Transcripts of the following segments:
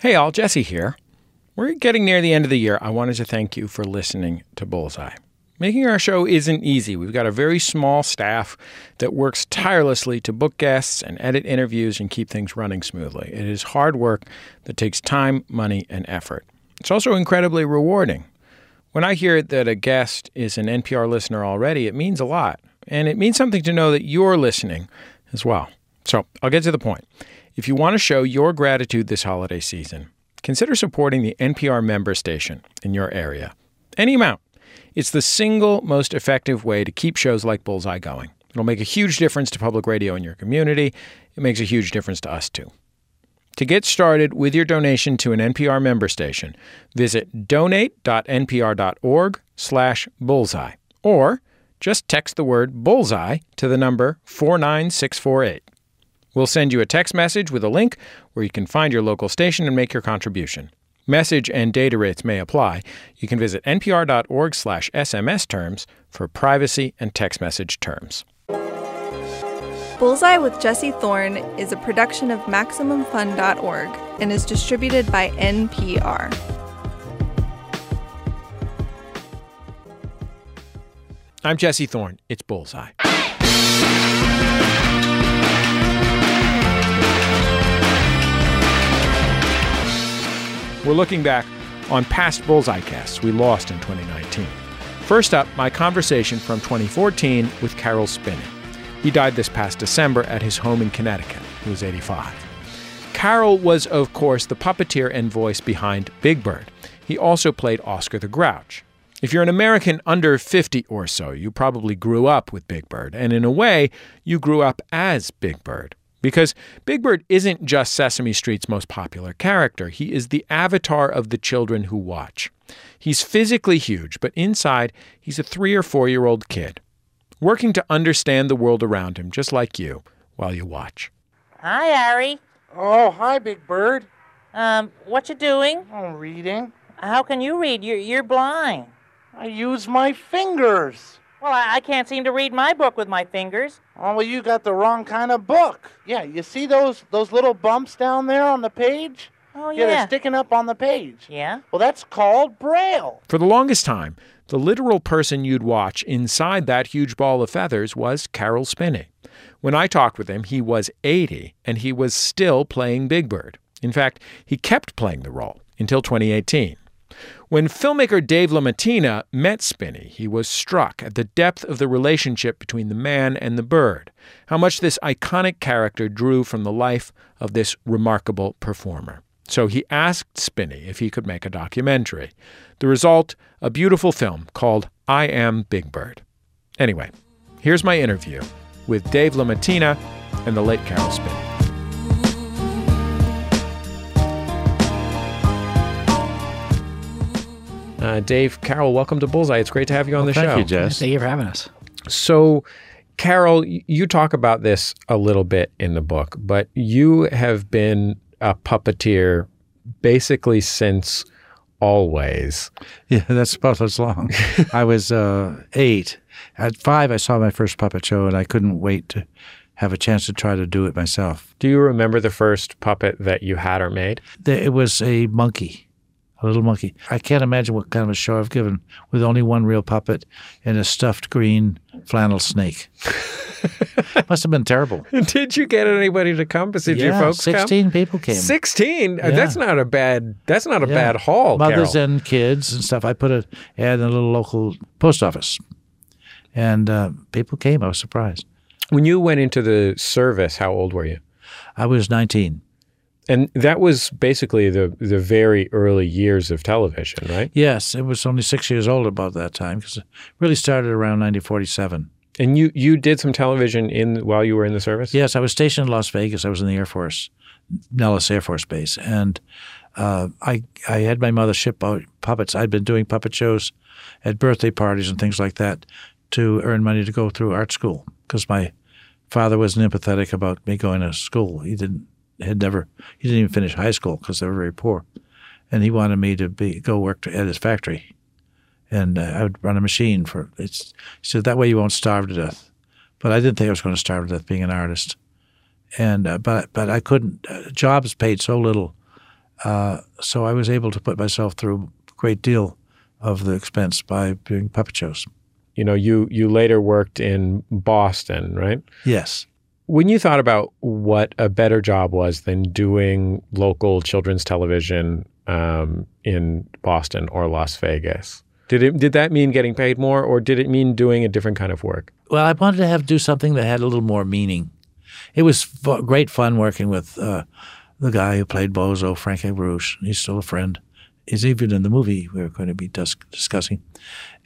Hey, all, Jesse here. We're getting near the end of the year. I wanted to thank you for listening to Bullseye. Making our show isn't easy. We've got a very small staff that works tirelessly to book guests and edit interviews and keep things running smoothly. It is hard work that takes time, money, and effort. It's also incredibly rewarding. When I hear that a guest is an NPR listener already, it means a lot. And it means something to know that you're listening as well. So I'll get to the point. If you want to show your gratitude this holiday season, consider supporting the NPR member station in your area. Any amount. It's the single most effective way to keep shows like Bullseye going. It'll make a huge difference to public radio in your community. It makes a huge difference to us, too. To get started with your donation to an NPR member station, visit donate.npr.org slash bullseye or just text the word bullseye to the number 49648. We'll send you a text message with a link where you can find your local station and make your contribution. Message and data rates may apply. You can visit npr.org/sms terms for privacy and text message terms. Bullseye with Jesse Thorn is a production of MaximumFun.org and is distributed by NPR. I'm Jesse Thorn. It's Bullseye. We're looking back on past Bullseye casts we lost in 2019. First up, my conversation from 2014 with Caroll Spinney. He died this past December at his home in Connecticut. He was 85. Caroll was, of course, the puppeteer and voice behind Big Bird. He also played Oscar the Grouch. If you're an American under 50 or so, you probably grew up with Big Bird, and in a way, you grew up as Big Bird. Because Big Bird isn't just Sesame Street's most popular character, he is the avatar of the children who watch. He's physically huge, but inside, he's a three or four year old kid, working to understand the world around him, just like you, while you watch. Hi, Harry. Oh, hi, Big Bird. Um, what you doing? I'm reading. How can you read? You're, you're blind. I use my fingers. Well, I, I can't seem to read my book with my fingers. Oh, well, you got the wrong kind of book. Yeah, you see those those little bumps down there on the page? Oh, Yeah, Yeah, they're sticking up on the page. Yeah? Well, that's called Braille. For the longest time, the literal person you'd watch inside that huge ball of feathers was Caroll Spinney. When I talked with him, he was 80 and he was still playing Big Bird. In fact, he kept playing the role until 2018. When filmmaker Dave LaMattina met Spinney, he was struck at the depth of the relationship between the man and the bird, how much this iconic character drew from the life of this remarkable performer. So he asked Spinney if he could make a documentary. The result, a beautiful film called I Am Big Bird. Anyway, here's my interview with Dave LaMattina and the late Caroll Spinney. Uh, Dave, Caroll, welcome to Bullseye. It's great to have you on the Thank show. you, Jess. Thank you for having us. So, Caroll, you talk about this a little bit in the book, but you have been a puppeteer basically since always. Yeah, that's about as long. I was uh, eight. At five, I saw my first puppet show, and I couldn't wait to have a chance to try to do it myself. Do you remember the first puppet that you had or made? It was a monkey, a little monkey. I can't imagine what kind of a show I've given with only one real puppet and a stuffed green flannel snake. Must have been terrible. Did you get anybody to come? Did your yeah, folks come? sixteen people came. Sixteen. Uh, Yeah. That's not a bad. That's not a Yeah. bad haul. Mothers Caroll. and kids and stuff. I put an ad in a little local post office, and uh, people came. I was surprised. when you went into the service, how old were you? I was 19. And that was basically the the very early years of television, right? Yes, it was only six years old about that time because it really started around 1947. And you you did some television in while you were in the service. Yes, I was stationed in Las Vegas. I was in the Air Force, Nellis Air Force Base, and uh, I I had my mother ship out puppets. I'd been doing puppet shows at birthday parties and things like that to earn money to go through art school because my father wasn't empathetic about me going to school. He didn't had never he didn't even finish high school because they were very poor, and he wanted me to be go work to, at his factory, and uh, I would run a machine for it's. He said that way you won't starve to death, but I didn't think I was going to starve to death being an artist, and uh, but but I couldn't. Uh, jobs paid so little Uh, so I was able to put myself through a great deal of the expense by doing puppet shows. You know, you you later worked in Boston, right? Yes. When you thought about what a better job was than doing local children's television um, in Boston or Las Vegas, did it did that mean getting paid more, or did it mean doing a different kind of work? Well, I wanted to have do something that had a little more meaning. It was fu- great fun working with uh, the guy who played Bozo, Frank Avruch. He's still a friend. He's even in the movie we're going to be dis- discussing.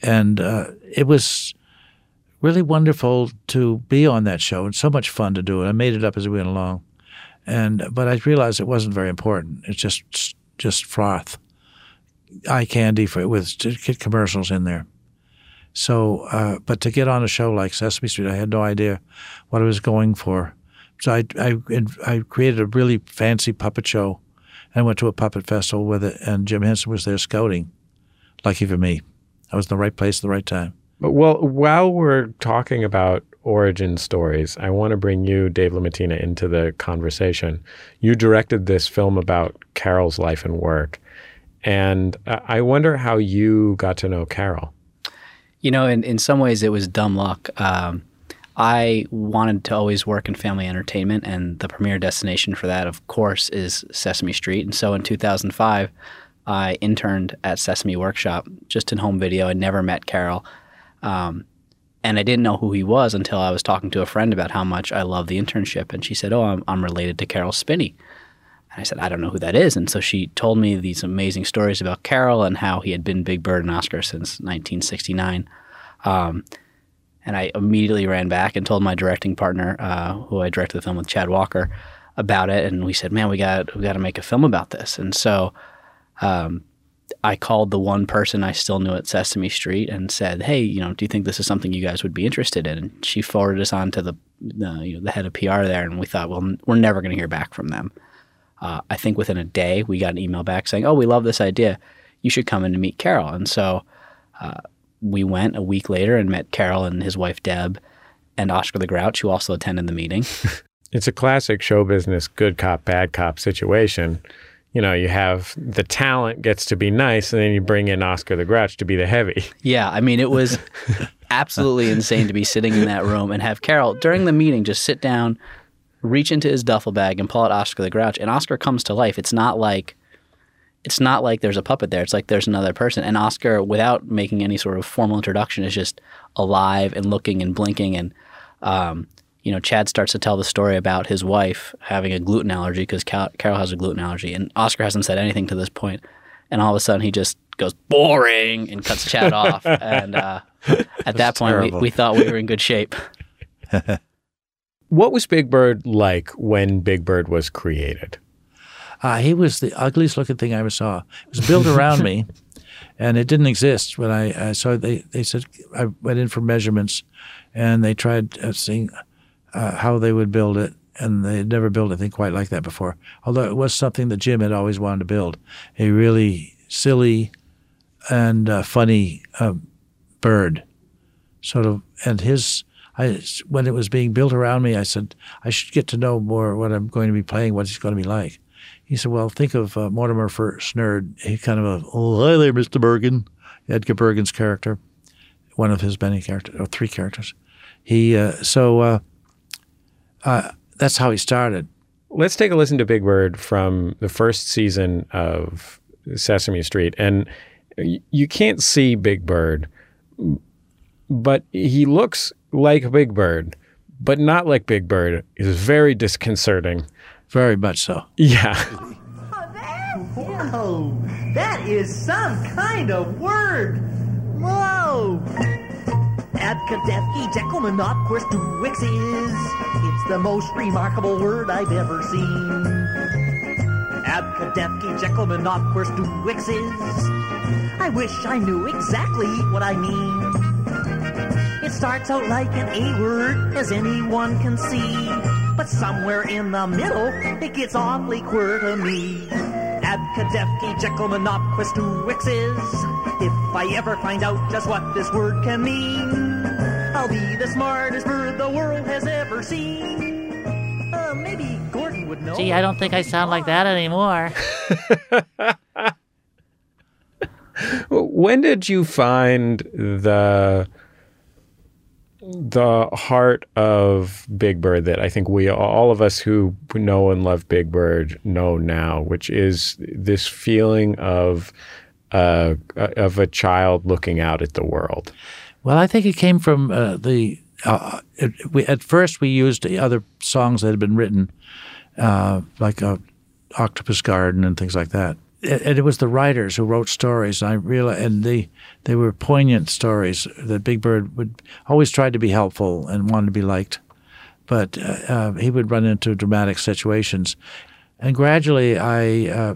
And uh, it was really wonderful to be on that show and so much fun to do it. I made it up as we went along. And but I realized it wasn't very important. It's just just froth, eye candy for with commercials in there. So, uh, but to get on a show like Sesame Street, I had no idea what I was going for. So I, I, I created a really fancy puppet show and went to a puppet festival with it, and Jim Henson was there scouting. Lucky for me. I was in the right place at the right time. Well, while we're talking about origin stories, I want to bring you, Dave LaMattina, into the conversation. You directed this film about Caroll's life and work, and I wonder how you got to know Caroll. You know, in, in some ways, it was dumb luck. Um, I wanted to always work in family entertainment, and the premier destination for that, of course, is Sesame Street. And so in 2005, I interned at Sesame Workshop, just in home video. I never met Caroll. Um, and I didn't know who he was until I was talking to a friend about how much I love the internship. And she said, Oh, I'm, I'm related to Caroll Spinney. And I said, I don't know who that is. And so she told me these amazing stories about Caroll and how he had been Big Bird and Oscar since 1969. Um, and I immediately ran back and told my directing partner, uh, who I directed the film with, Chad Walker, about it. And we said, "Man, we got we got to make a film about this." And so um, I called the one person I still knew at Sesame Street and said, "Hey, you know, do you think this is something you guys would be interested in?" And she forwarded us on to the the, you know, the head of PR there, and we thought, "Well, we're never going to hear back from them." Uh, I think within a day, we got an email back saying, "Oh, we love this idea. You should come in to meet Caroll." And so uh, we went a week later and met Caroll and his wife Deb and Oscar the Grouch, who also attended the meeting. It's a classic show business good cop, bad cop situation. You know, you have the talent gets to be nice, and then you bring in Oscar the Grouch to be the heavy. yeah, I mean, it was absolutely insane to be sitting in that room and have Caroll during the meeting just sit down, reach into his duffel bag, and pull out Oscar the Grouch. And Oscar comes to life. It's not like it's not like there's a puppet there. It's like there's another person. And Oscar, without making any sort of formal introduction, is just alive and looking and blinking. And, um, you know, Chad starts to tell the story about his wife having a gluten allergy because Caroll has a gluten allergy. And Oscar hasn't said anything to this point. And all of a sudden he just goes, boring, and cuts Chad off. And uh, at that point, we, we thought we were in good shape. What was Big Bird like when Big Bird was created? Uh, he was the ugliest looking thing I ever saw. It was built around me, and it didn't exist when I, I saw. They they said I went in for measurements, and they tried uh, seeing uh, how they would build it, and they had never built anything quite like that before. Although it was something that Jim had always wanted to build, a really silly and uh, funny uh, bird, sort of. And his, I when it was being built around me, I said I should get to know more what I'm going to be playing, what it's going to be like. He said, "Well, think of uh, Mortimer Snerd. He kind of a oh hi there, Mister Bergen, Edgar Bergen's character, one of his many characters or three characters. He uh, so uh, that's how he started. Let's take a listen to Big Bird from the first season of Sesame Street. And you can't see Big Bird, but he looks like Big Bird, but not like Big Bird. It's very disconcerting. Very much so. Yeah. Whoa, that is some kind of word. Whoa. Abkadevki Jekyllmanot Quirstuix is. It's the most remarkable word I've ever seen. Abkadevki Jekyllmanot Quirstuix is. I wish I knew exactly what I mean. It starts out like an A word, as anyone can see. But somewhere in the middle, it gets awfully queer to me. Abkadevki Jekyllmanot Quirstuix is. If I ever find out just what this word can mean, I'll be the smartest bird the world has ever seen. Uh, maybe Gordon would know. Gee, I don't think I sound like that anymore. when did you find the the heart of Big Bird that I think we all of us who know and love Big Bird know now, which is this feeling of uh, of a child looking out at the world. Well, I think it came from uh, the. Uh, it, we, at first, we used other songs that had been written, uh, like uh, "Octopus Garden" and things like that. And it was the writers who wrote stories. And I realized, and they they were poignant stories that Big Bird would always try to be helpful and wanted to be liked, but uh, he would run into dramatic situations, and gradually I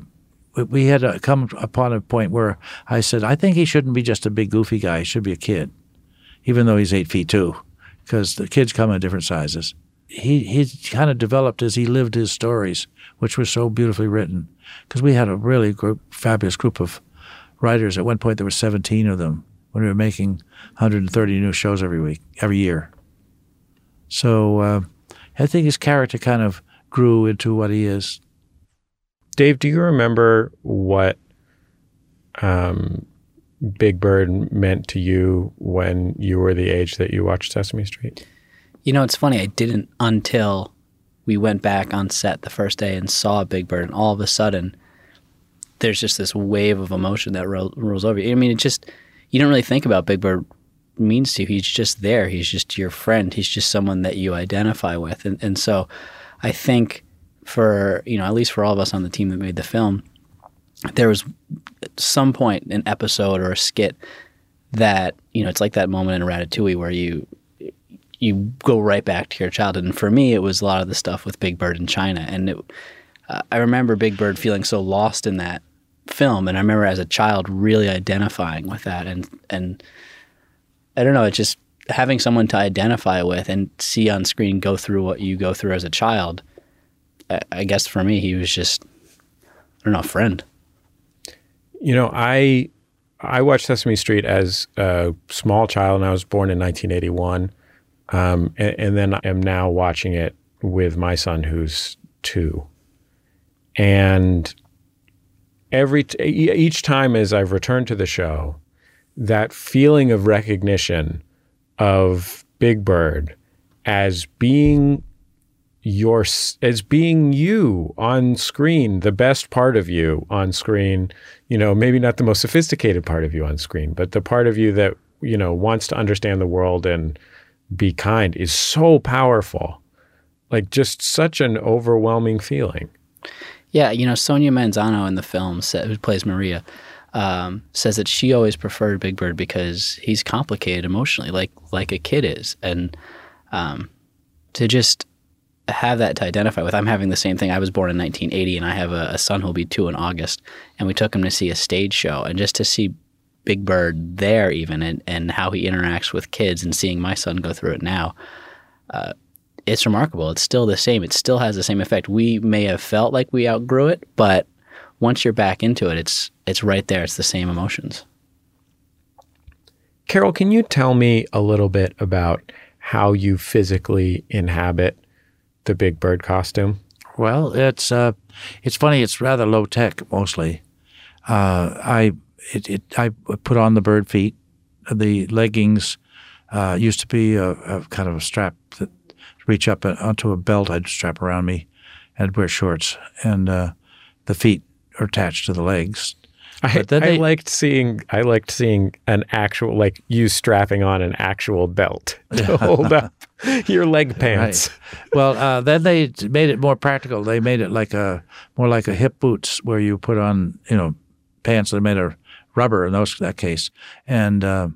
we had come upon a point where I said, I think he shouldn't be just a big goofy guy. He should be a kid, even though he's eight feet two, because the kids come in different sizes. He he kind of developed as he lived his stories, which were so beautifully written. Because we had a really group, fabulous group of writers. At one point, there were 17 of them when we were making 130 new shows every week, every year. So uh, I think his character kind of grew into what he is Dave, do you remember what um, Big Bird meant to you when you were the age that you watched Sesame Street? You know, it's funny. I didn't until we went back on set the first day and saw Big Bird, and all of a sudden, there's just this wave of emotion that ro- rolls over you. I mean, it just you don't really think about Big Bird means to you. He's just there. He's just your friend. He's just someone that you identify with, and and so I think for you know at least for all of us on the team that made the film, there was at some point an episode or a skit that you know it's like that moment in Ratatouille where you you go right back to your childhood. And for me, it was a lot of the stuff with Big Bird in China, and it, uh, I remember Big Bird feeling so lost in that film, and I remember as a child really identifying with that, and and I don't know, it's just having someone to identify with and see on screen go through what you go through as a child I guess for me, he was just, I don't know, a friend. You know, I I watched Sesame Street as a small child, and I was born in 1981, um, and, and, then I am now watching it with my son, who's two, and every t- each time as I've returned to the show, that feeling of recognition of Big Bird as being your as being you on screen, the best part of you on screen, you know, maybe not the most sophisticated part of you on screen, but the part of you that, you know, wants to understand the world and be kind is so powerful. Like just such an overwhelming feeling. Yeah, you know, Sonia Manzano in the film who plays Maria um, says that she always preferred Big Bird because he's complicated emotionally, like like a kid is, and um, to just have that to identify with. I'm having the same thing. I was born in 1980, and I have a, a son who'll be two in August, and we took him to see a stage show, and just to see Big Bird there, even and, and how he interacts with kids, and seeing my son go through it now, uh, it's remarkable. It's still the same. It still has the same effect. We may have felt like we outgrew it, but once you're back into it, it's it's right there. It's the same emotions. Caroll, can you tell me a little bit about how you physically inhabit the big bird costume? Well, it's uh, it's funny. It's rather low tech mostly. Uh, I it, it, I put on the bird feet. The leggings uh, used to be a, a, kind of a strap that reach up onto a belt I'd strap around me, and I'd wear shorts. And uh, the feet are attached to the legs. I, I liked seeing I liked seeing an actual like you strapping on an actual belt to hold up your leg pants. Right. Well, uh, then they made it more practical. They made it like a more like a hip boots where you put on you know pants that are made of rubber in those that case, and uh,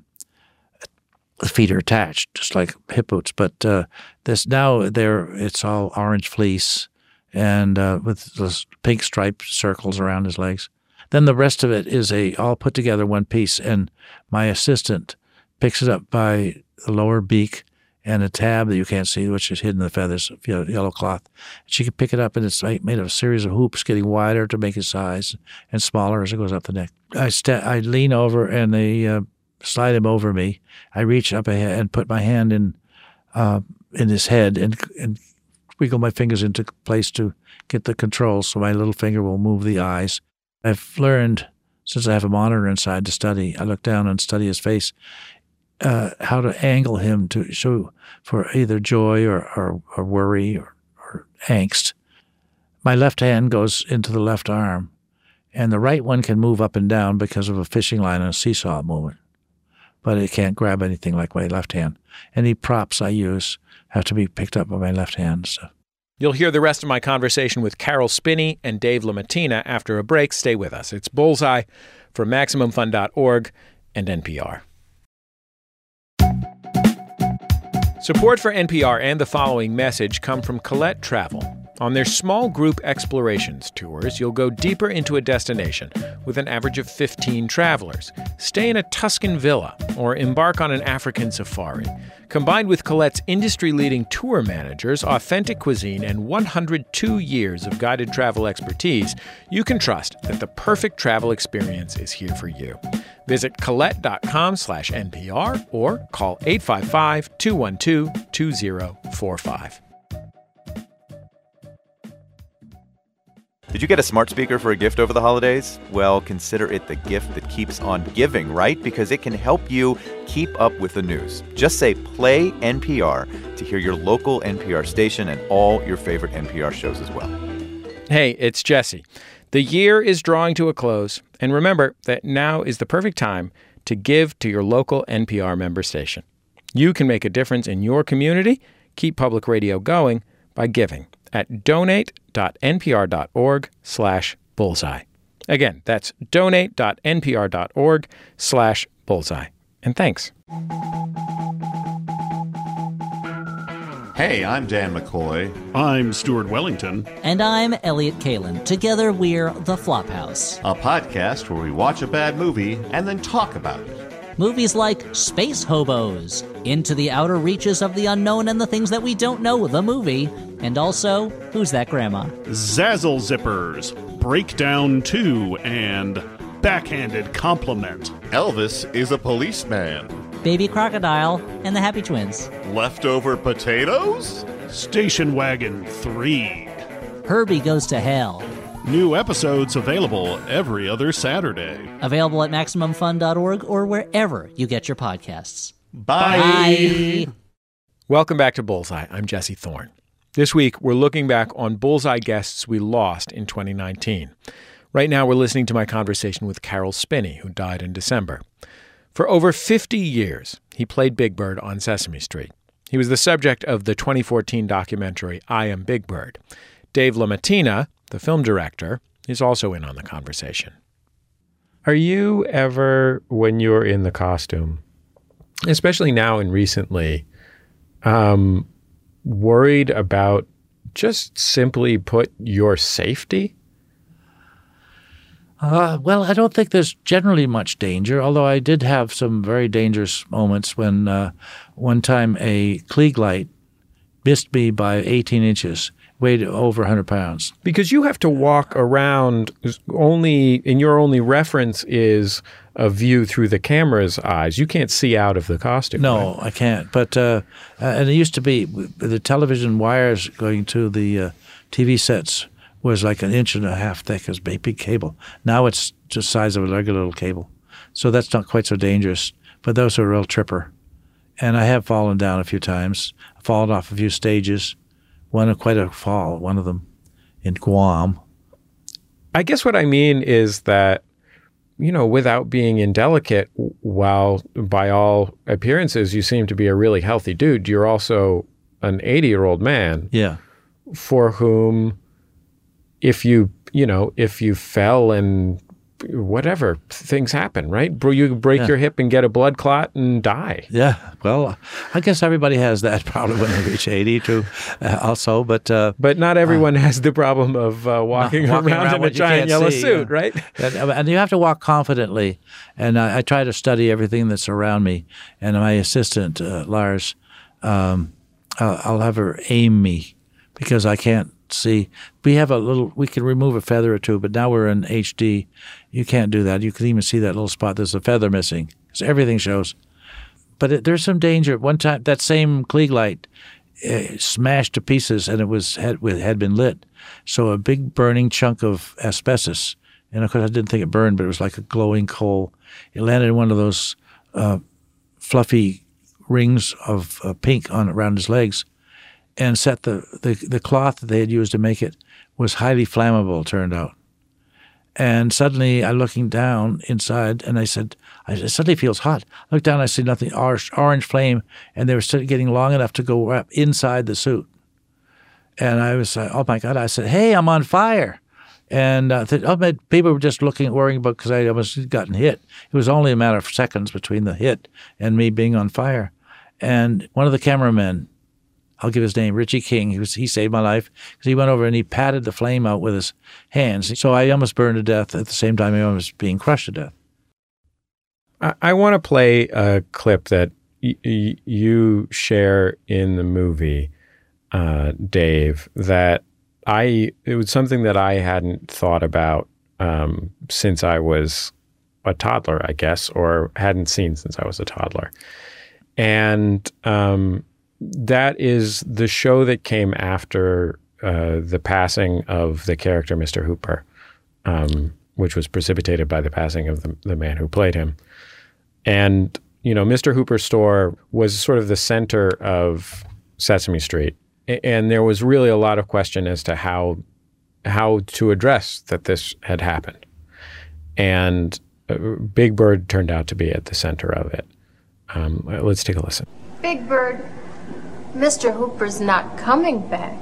the feet are attached just like hip boots. But uh, this now they're it's all orange fleece and uh, with those pink striped circles around his legs. Then the rest of it is a all put together one piece, and my assistant picks it up by the lower beak and a tab that you can't see, which is hidden in the feathers, of yellow cloth. She can pick it up, and it's made of a series of hoops, getting wider to make its size and smaller as it goes up the neck. I st- I lean over, and they uh, slide him over me. I reach up ahead and put my hand in uh, in his head and and wiggle my fingers into place to get the controls, so my little finger will move the eyes I've learned since I have a monitor inside to study. I look down and study his face, uh, how to angle him to show for either joy or, or, or worry or, or angst. My left hand goes into the left arm, and the right one can move up and down because of a fishing line and a seesaw movement, but it can't grab anything like my left hand. Any props I use have to be picked up by my left hand. So. You'll hear the rest of my conversation with Caroll Spinney and Dave LaMattina after a break. Stay with us. It's Bullseye from MaximumFun.org and NPR. Support for NPR and the following message come from Colette Travel. On their small group explorations tours, you'll go deeper into a destination with an average of 15 travelers. Stay in a Tuscan villa or embark on an African safari. Combined with Colette's industry leading tour managers, authentic cuisine, and 102 years of guided travel expertise, you can trust that the perfect travel experience is here for you. Visit colette.com slash NPR or call 855 212 2045. Did you get a smart speaker for a gift over the holidays? Well, consider it the gift that keeps on giving, right? Because it can help you keep up with the news. Just say play NPR to hear your local NPR station and all your favorite NPR shows as well. Hey, it's Jesse. The year is drawing to a close, and remember that now is the perfect time to give to your local NPR member station. You can make a difference in your community, keep public radio going by giving at donate.npr.org slash bullseye. Again, that's donate.npr.org slash bullseye. And thanks. Hey, I'm Dan McCoy. I'm Stuart Wellington. And I'm Elliott Kalan. Together we're The Flophouse, a podcast where we watch a bad movie and then talk about it. Movies like Space Hobos, Into the Outer Reaches of the Unknown and the Things That We Don't Know, the movie, and also Who's That Grandma? Zazzle Zippers, Breakdown 2, and Backhanded Compliment. Elvis is a policeman. Baby Crocodile and the Happy Twins. Leftover potatoes? Station Wagon 3. Herbie Goes to Hell. New episodes available every other Saturday. Available at MaximumFun.org or wherever you get your podcasts. Bye. Bye. Welcome back to Bullseye. I'm Jesse Thorn. This week, we're looking back on Bullseye guests we lost in 2019. Right now, we're listening to my conversation with Caroll Spinney, who died in December. For over 50 years, he played Big Bird on Sesame Street. He was the subject of the 2014 documentary I Am Big Bird. Dave LaMattina, the film director, is also in on the conversation. Are you ever, when you're in the costume, especially now and recently, um, worried about just simply put your safety? Uh, well, I don't think there's generally much danger, although I did have some very dangerous moments when uh, one time a Klieg light missed me by 18 inches weighed over 100 pounds. Because you have to walk around only, and your only reference is a view through the camera's eyes. You can't see out of the costume. No, right? I can't. But, uh, and it used to be the television wires going to the uh, TV sets was like an inch and a half thick as big cable. Now it's just size of a regular little cable. So that's not quite so dangerous. But those are a real tripper. And I have fallen down a few times, fallen off a few stages one quite a fall, one of them in Guam. I guess what I mean is that, you know, without being indelicate, while by all appearances you seem to be a really healthy dude, you're also an 80 year old man. Yeah. For whom, if you, you know, if you fell and whatever things happen, right? You break yeah. your hip and get a blood clot and die. Yeah. Well, I guess everybody has that problem when they reach 80 too, uh, also. But uh, but not everyone uh, has the problem of uh, walking, walking, around, around in a giant yellow see, suit, yeah. right? and, and, you have to walk confidently. And I, I, try to study everything that's around me. And my assistant, uh, Lars, um, I'll, I'll have her aim me because I can't see. We have a little. We can remove a feather or two, but now we're in HD. You can't do that. You can even see that little spot. There's a feather missing because everything shows. But it, there's some danger. One time, that same Klieg light uh, smashed to pieces, and it was had, had been lit. So a big burning chunk of asbestos and of course I didn't think it burned, but it was like a glowing coal. It landed in one of those uh, fluffy rings of uh, pink on around his legs, and set the, the the cloth that they had used to make it was highly flammable. Turned out. And suddenly, I looking down inside, and I said, "I it suddenly feels hot." I looked down, I see nothing orange, flame, and they were still getting long enough to go up inside the suit. And I was like, "Oh my god!" I said, "Hey, I'm on fire!" And uh, th- oh, people were just looking, worrying about because I almost gotten hit. It was only a matter of seconds between the hit and me being on fire. And one of the cameramen, I'll give his name, Richie King. He was he saved my life because he went over and he patted the flame out with his hands. So I almost burned to death at the same time I was being crushed to death. I, I want to play a clip that y- y- you share in the movie, uh, Dave. That I it was something that I hadn't thought about um, since I was a toddler, I guess, or hadn't seen since I was a toddler, and um, that is the show that came after uh, the passing of the character Mr. Hooper, um, which was precipitated by the passing of the, the man who played him. And, you know, Mr. Hooper's store was sort of the center of Sesame Street. And there was really a lot of question as to how how to address that this had happened. And uh, Big Bird turned out to be at the center of it. Um, let's take a listen. Big Bird, Mr. Hooper's not coming back.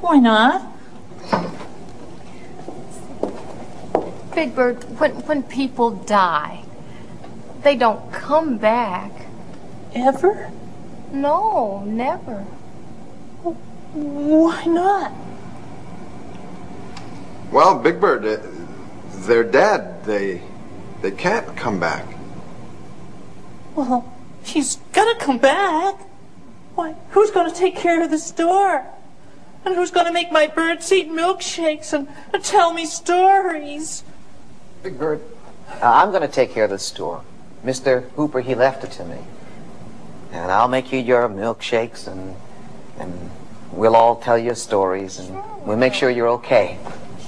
Why not? Big Bird, when, when people die, they don't come back. Ever? No, never. Why not? Well, Big Bird, uh, they're dead. They they can't come back. Well, he's gotta come back. Why, who's gonna take care of the store? And who's gonna make my birds eat milkshakes and, and tell me stories? Big Bird, uh, I'm going to take care of the store. Mr. Hooper, he left it to me. And I'll make you your milkshakes and and we'll all tell you stories and we'll make sure you're okay.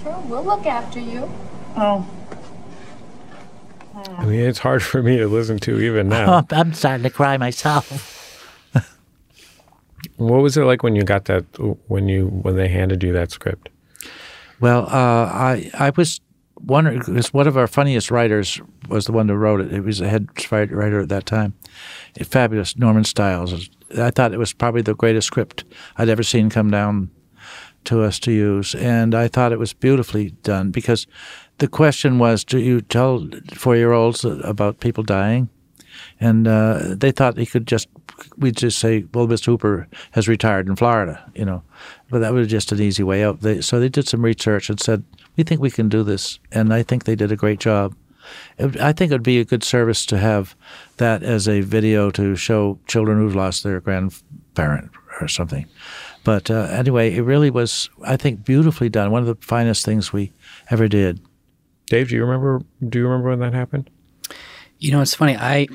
Sure, we'll look after you. Oh. I mean, it's hard for me to listen to even now. I'm starting to cry myself. What was it like when you got that? When you when they handed you that script? Well, uh, I I was wondering because one of our funniest writers was the one who wrote it. It was a head writer at that time. It, fabulous Norman Stiles. I thought it was probably the greatest script I'd ever seen come down to us to use, and I thought it was beautifully done because the question was, do you tell four-year-olds about people dying? And uh, they thought he could just, we'd just say, well, Mr. Hooper has retired in Florida, you know. But that was just an easy way out. They, so they did some research and said, we think we can do this. And I think they did a great job. I think it would be a good service to have that as a video to show children who've lost their grandparent or something. But uh, anyway, it really was, I think, beautifully done. One of the finest things we ever did. Dave, do you remember? Do you remember when that happened? You know, it's funny. I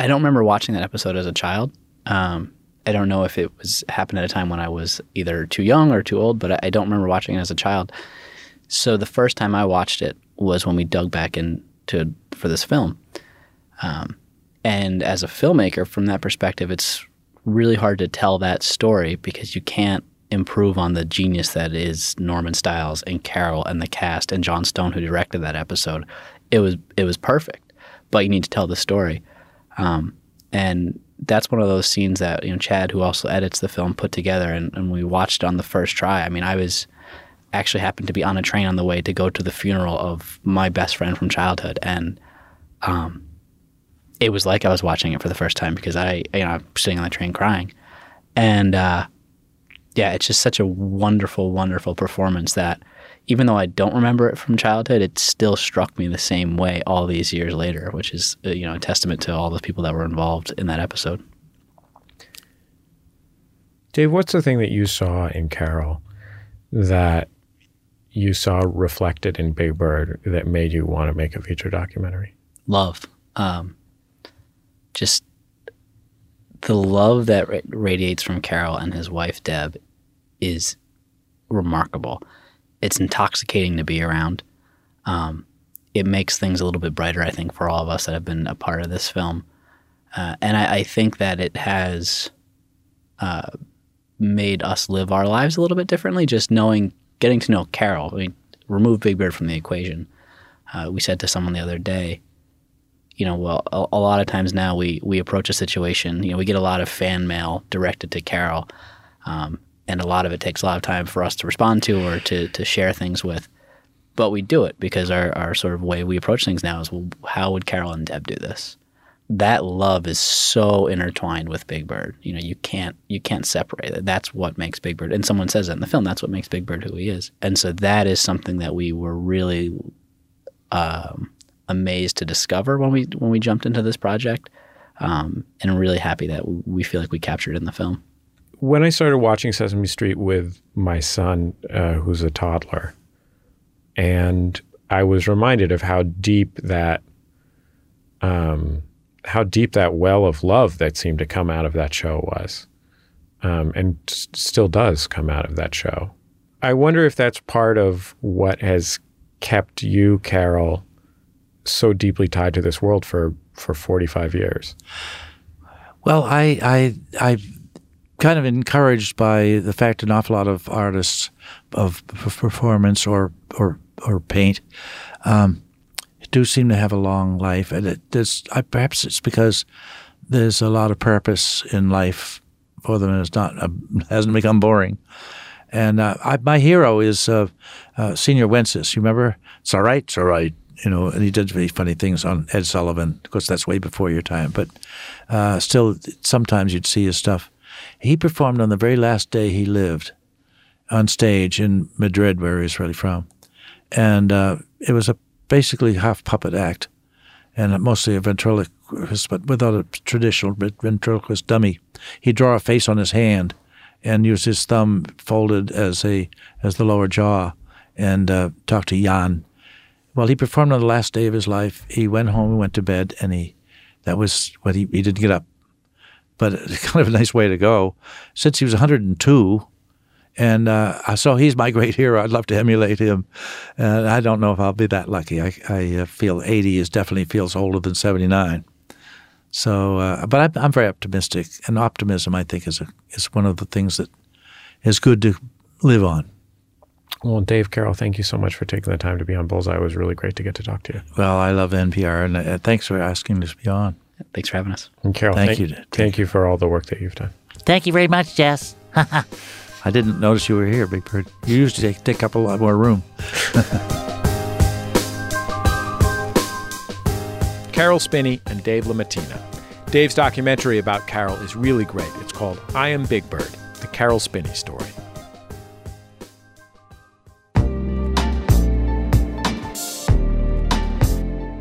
I don't remember watching that episode as a child. Um, I don't know if it was happened at a time when I was either too young or too old, but I, I don't remember watching it as a child. So the first time I watched it was when we dug back into for this film. Um, and as a filmmaker, from that perspective, it's really hard to tell that story because you can't improve on the genius that is Norman Stiles and Caroll and the cast and Jon Stone who directed that episode. It was it was perfect, but you need to tell the story. Um, and that's one of those scenes that you know Chad, who also edits the film, put together, and, and we watched on the first try. I mean, I was actually happened to be on a train on the way to go to the funeral of my best friend from childhood, and um, it was like I was watching it for the first time because I, you know, I'm sitting on the train crying, and uh, yeah, it's just such a wonderful, wonderful performance that even though I don't remember it from childhood, it still struck me the same way all these years later, which is uh, you know a testament to all the people that were involved in that episode. Dave, what's the thing that you saw in Caroll that you saw reflected in Big Bird that made you want to make a feature documentary? Love, um, just the love that ra- radiates from Caroll and his wife Deb is remarkable. it's intoxicating to be around. Um, it makes things a little bit brighter, I think, for all of us that have been a part of this film. Uh, and I, I, think that it has uh, made us live our lives a little bit differently, just knowing, getting to know Caroll. I mean, remove Big Bird from the equation. Uh, we said to someone the other day, you know, well, a, a, lot of times now we we approach a situation. You know, we get a lot of fan mail directed to Caroll, um, and a lot of it takes a lot of time for us to respond to or to to share things with. But we do it because our our sort of way we approach things now is, well, how would Caroll and Deb do this? That love is so intertwined with Big Bird. You know, you can't you can't separate it. That's what makes Big Bird. And someone says that in the film. That's what makes Big Bird who he is. And so that is something that we were really. Um, amazed to discover when we when we jumped into this project, um, and really happy that we feel like we captured in the film. When I started watching Sesame Street with my son, uh, who's a toddler, and I was reminded of how deep that, um, how deep that well of love that seemed to come out of that show was, um, and s- still does come out of that show. I wonder if that's part of what has kept you, Caroll, so deeply tied to this world for for 45 years? Well, I I I kind of encouraged by the fact an awful lot of artists of performance or or or paint um, do seem to have a long life, and it. I, perhaps it's because there's a lot of purpose in life for them, and it's not uh, hasn't become boring. And uh, I, my hero is uh, uh, Señor Wences. You remember? It's all right. It's all right you know, and he did very funny things on Ed Sullivan. Of course, that's way before your time, but uh, still, sometimes you'd see his stuff. He performed on the very last day he lived on stage in Madrid, where he's really from, and uh, it was a basically half puppet act, and mostly a ventriloquist, but without a traditional ventriloquist dummy. He'd draw a face on his hand and use his thumb folded as a as the lower jaw, and uh, talk to Jan well, he performed on the last day of his life. He went home, and went to bed, and he that was what he he didn't get up. But it's kind of a nice way to go. Since he was 102, and uh, so he's my great hero. I'd love to emulate him. And I don't know if I'll be that lucky. I, I uh, feel 80 is definitely feels older than 79. So, uh, but I'm, I'm, very optimistic, and optimism I think is a, is one of the things that is good to live on. Well, Dave Caroll, thank you so much for taking the time to be on Bullseye. It was really great to get to talk to you. Well, I love NPR, and uh, thanks for asking us to be on. Thanks for having us. And Caroll, thank, thank you. Thank, thank you for all the work that you've done. Thank you very much, Jess. I didn't notice you were here, Big Bird. You usually take, take up a lot more room. Caroll Spinney and Dave LaMattina. Dave's documentary about Caroll is really great. It's called I Am Big Bird, the Caroll Spinney story.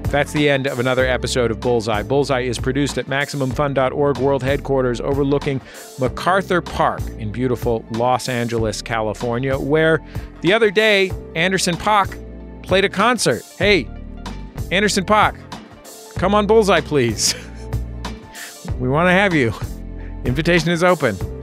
That's the end of another episode of Bullseye. Bullseye is produced at MaximumFun.org World Headquarters overlooking MacArthur Park in beautiful Los Angeles, California, where the other day Anderson .Paak played a concert. Hey, Anderson .Paak, come on Bullseye, please. we want to have you. Invitation is open.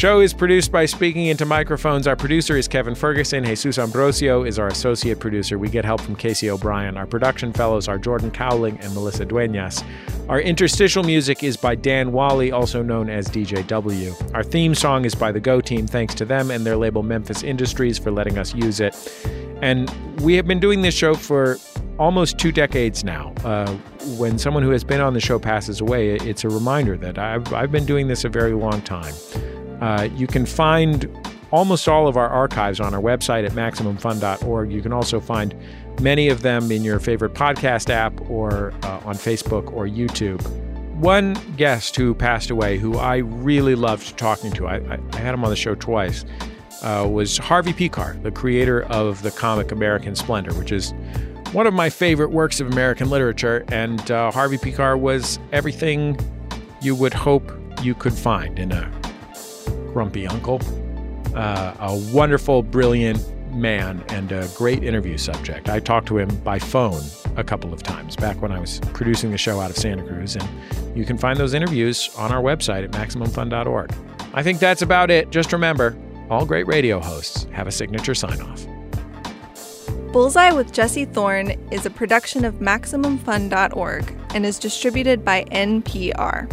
Show is produced by Speaking Into Microphones. Our producer is Kevin Ferguson. Jesus Ambrosio is our associate producer. We get help from Casey O'Brien. Our production fellows are Jordan Cowling and Melissa Duenas. Our interstitial music is by Dan Wally, also known as DJW. Our theme song is by the Go Team. Thanks to them and their label Memphis Industries for letting us use it. And we have been doing this show for almost two decades now. Uh, when someone who has been on the show passes away, it's a reminder that I've, I've been doing this a very long time. Uh, you can find almost all of our archives on our website at MaximumFun.org. You can also find many of them in your favorite podcast app or uh, on Facebook or YouTube. One guest who passed away, who I really loved talking to, I, I, had him on the show twice, uh, was Harvey Pekar, the creator of the comic American Splendor, which is one of my favorite works of American literature. And uh, Harvey Pekar was everything you would hope you could find in a grumpy uncle. Uh, a wonderful, brilliant man and a great interview subject. I talked to him by phone a couple of times back when I was producing the show out of Santa Cruz, and you can find those interviews on our website at MaximumFun.org. I think that's about it. Just remember all great radio hosts have a signature sign off. Bullseye with Jesse Thorn is a production of MaximumFun.org and is distributed by NPR.